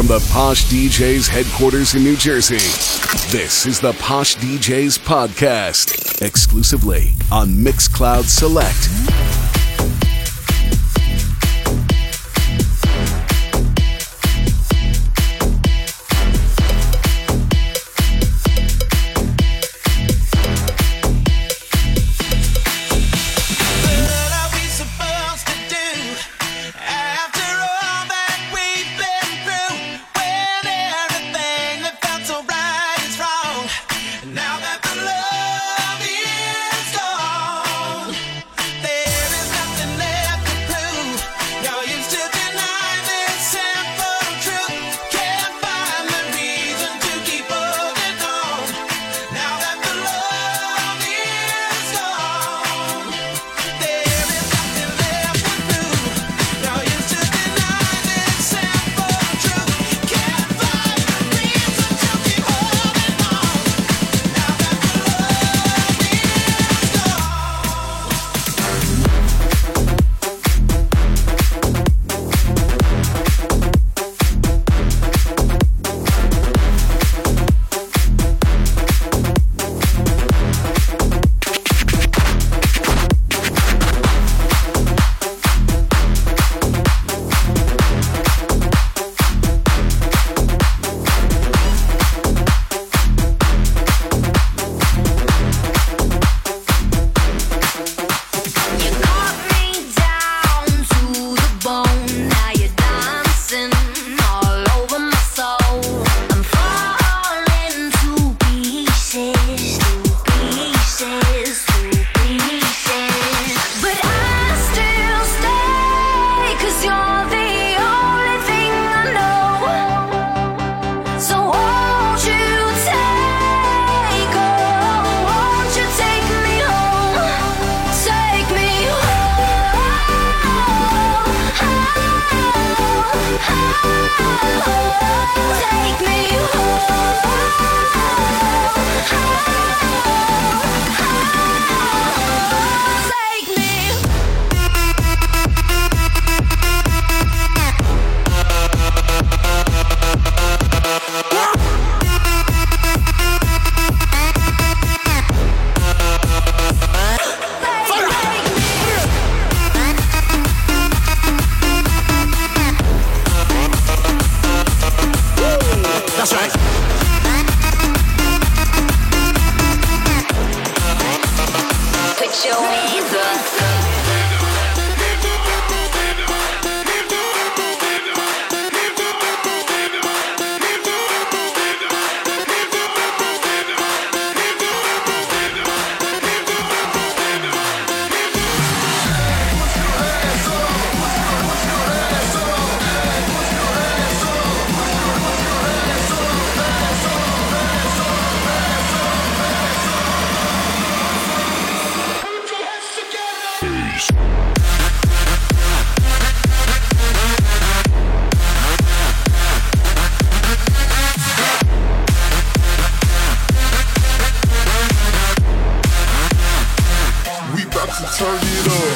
From the Posh DJs headquarters in New Jersey, this is the Posh DJs podcast, exclusively on Mixcloud Select.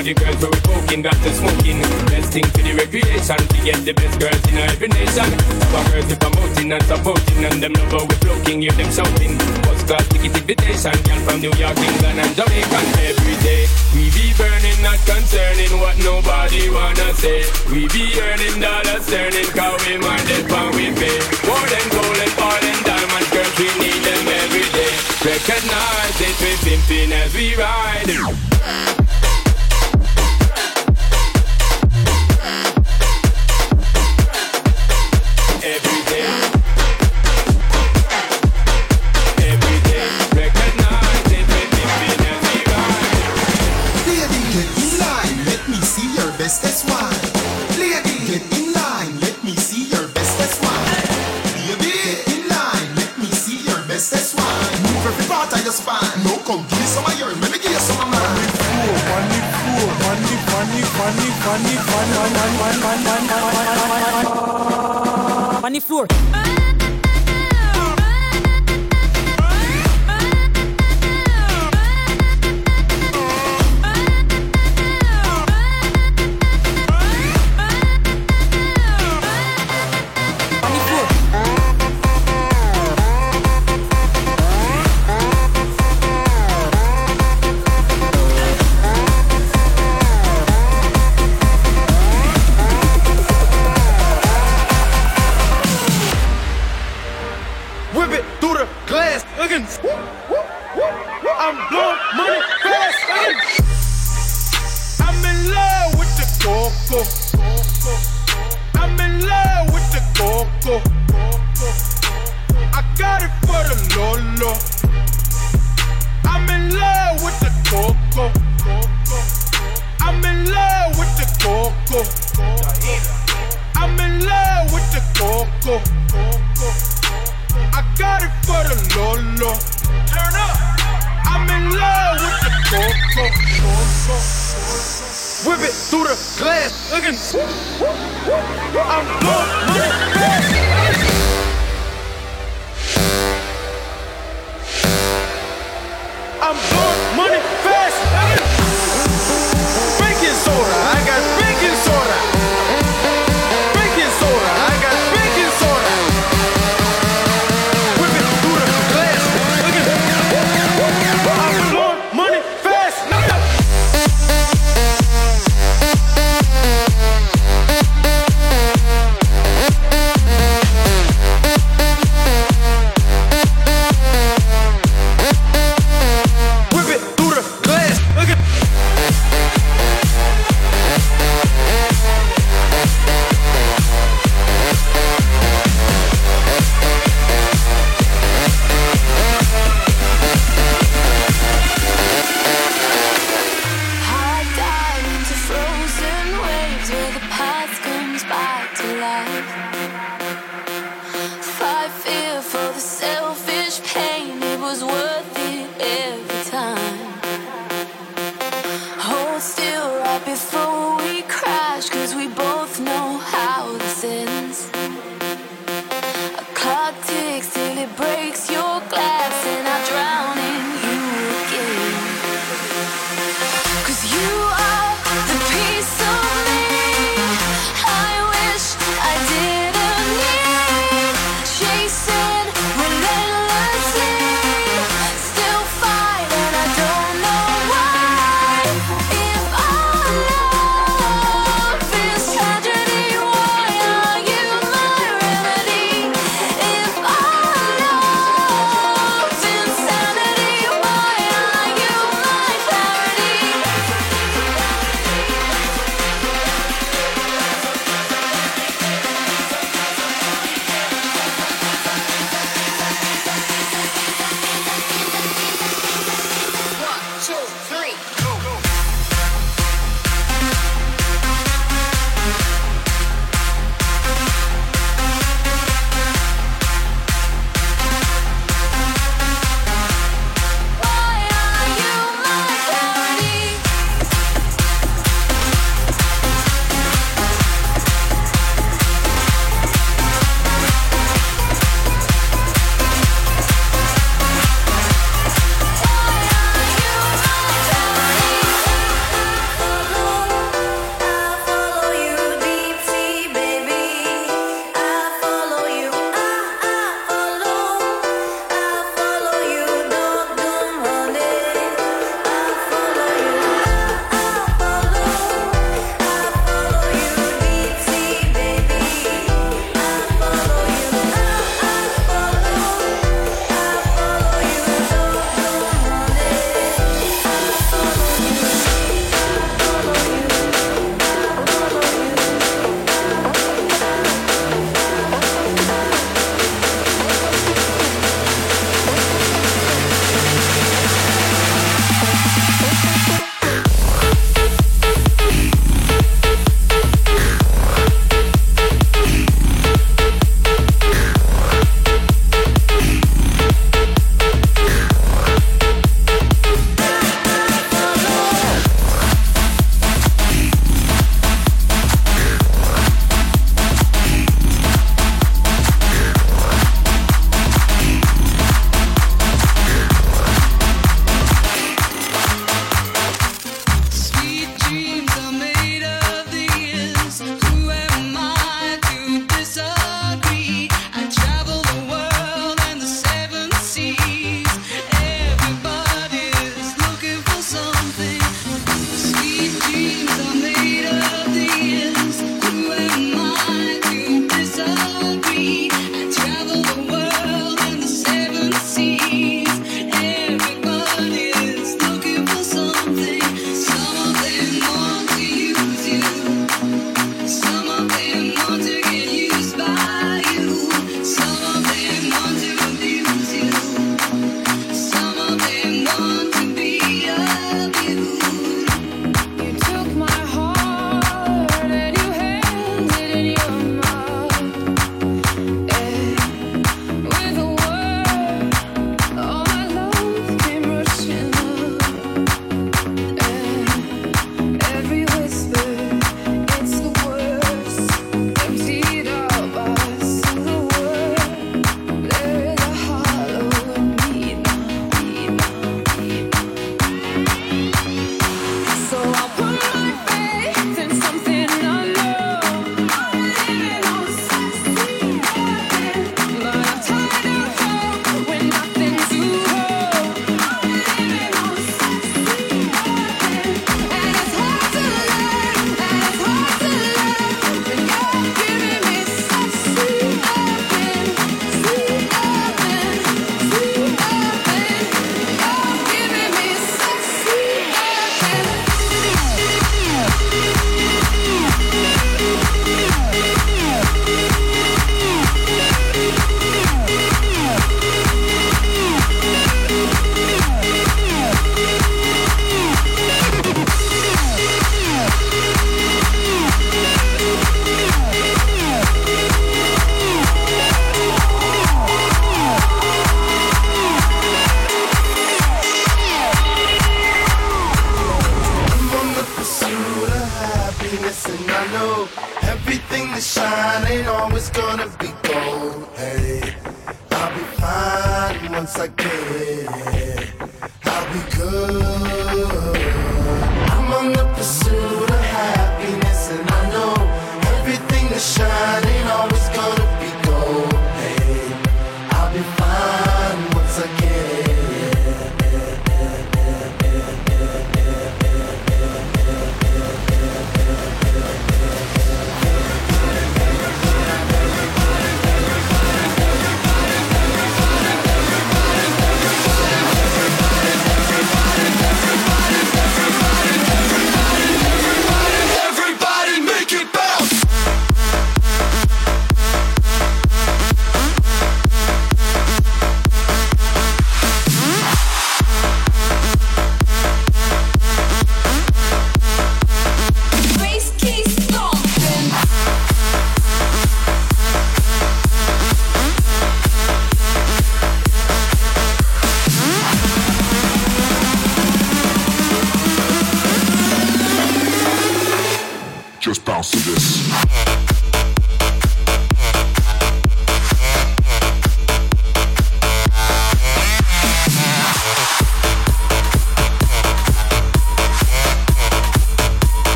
all the girls where we poking, got to smoking. Best thing for the recreation, to get the best girls in every nation. Our girls we promoting and supporting, and them love how we floating, hear them shouting. First class ticket invitation, girl from New York, England and Jamaica. Every day we be burning, not concerning what nobody wanna say. We be earning dollars, turning, cause we minded, but we pay. More than gold and oil and diamonds, girls, we need them every day. Recognize it, we're pimping as we ride. on the floor. Coco. I got it for the Lolo. Turn up. I'm in love with the coco. Whip it through the glass. Looking. I'm money. I'm blowing money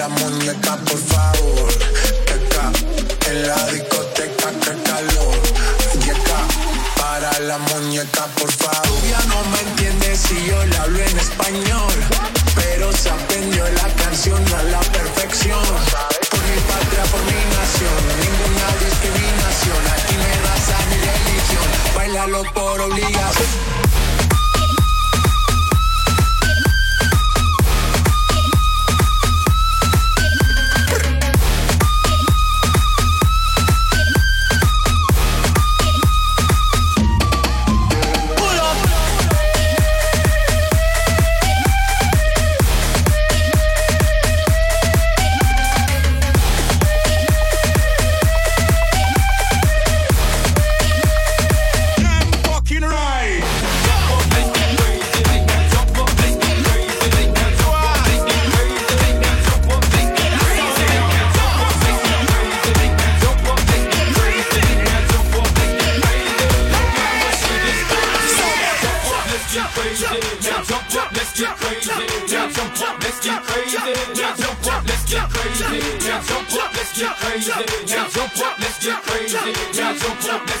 la muñeca, por favor. Teca, en la discoteca, que calor. Yeca, para la muñeca, jump up, let's get crazy. Now jump up, let's get crazy. Now jump up, let's get crazy. Now jump up, let's get crazy. Now jump up, let's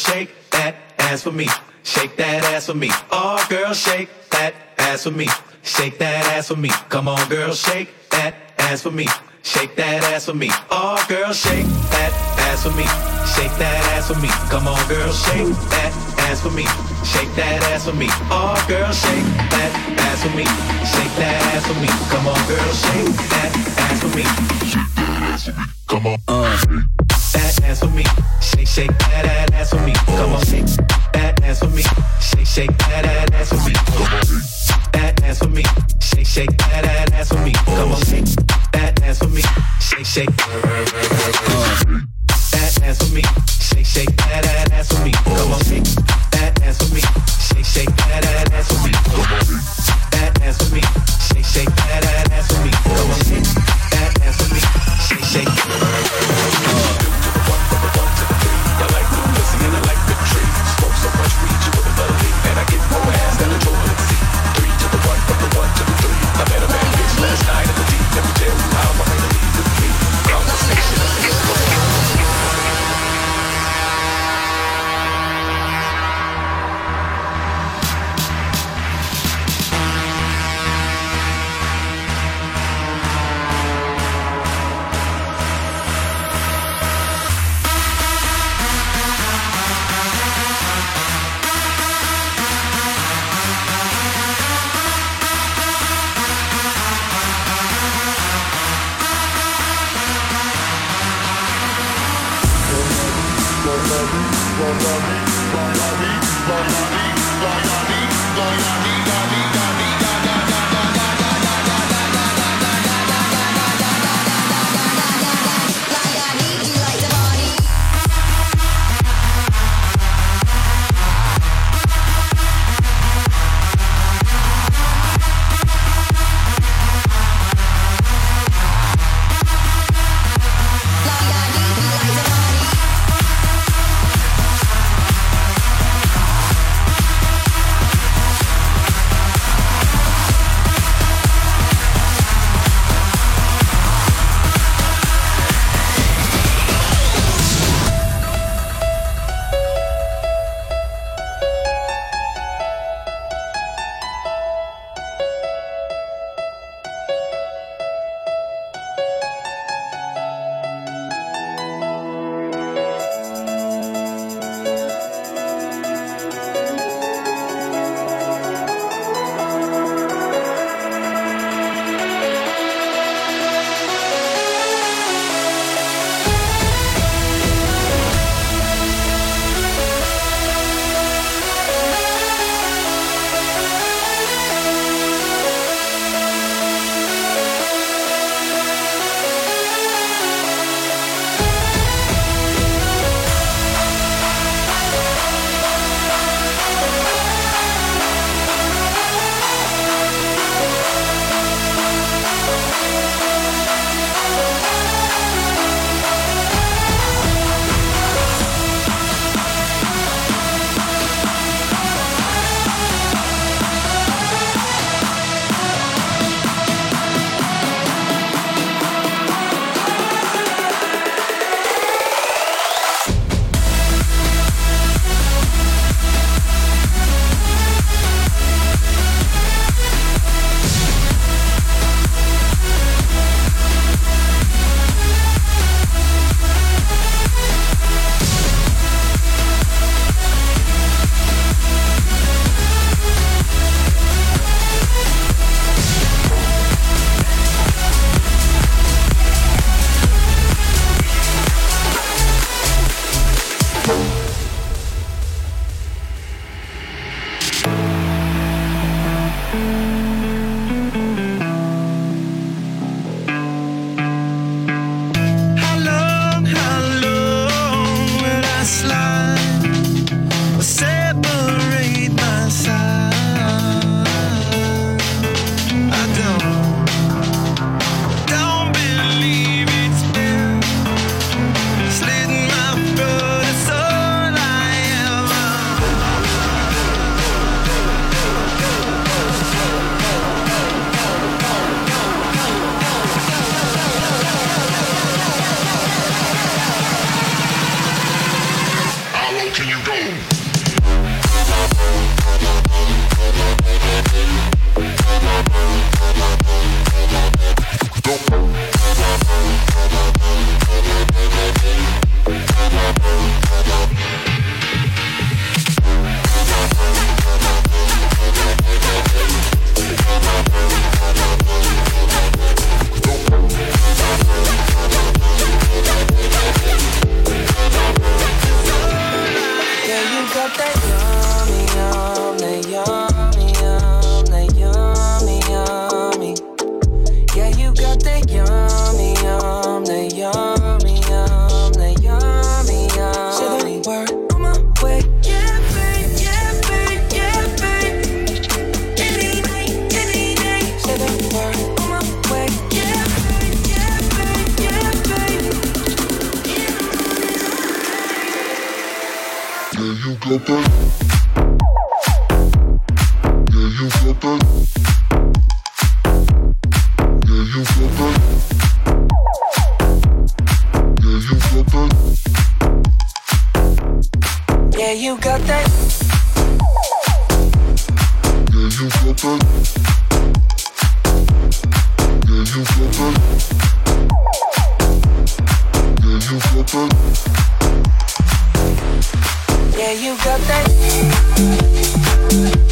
shake that ass for me. Shake that ass for me. Oh, girl, shake that ass for me. Shake that ass for me. Come on, girl, shake that ass for me. Shake that ass for me. Oh, girl, shake that ass for me. Shake that ass for me. Come on, girl, shake that ass for me. Shake that ass for me. Oh, girl, shake that ass for me. Shake that ass for me. Come on, girl, shake that ass for me. Shake that ass for me. Come on. Uh. That ass for me. Shake, shake that ass for me. Come on, that ass for me. Shake, shake that ass for me. Come on, that ass for me. Shake, shake that ass for me. Come on, that ass for me. Shake, shake. That ass for me. Come on, that ass for me. Don't move. Yeah, you got that. Yeah, you got that. Yeah, you got that. Yeah, you got that.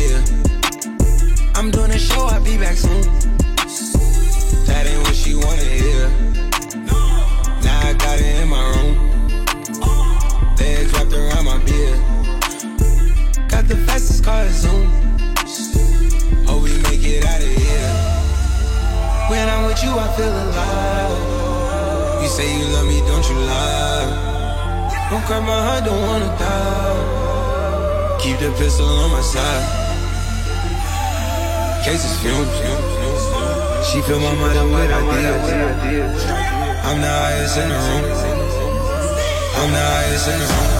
Fear. I'm doing a show, I'll be back soon. That ain't what she wanna hear. Now I got it in my room. Legs wrapped around my beard. Got the fastest car Zoom. Hope we make it out of here. When I'm with you, I feel alive. You say you love me, don't you lie? Don't cry my heart, don't wanna die. Keep the pistol on my side. Cases fumes. She fill my mind with ideas. I'm the highest in the room. I'm the highest in the room.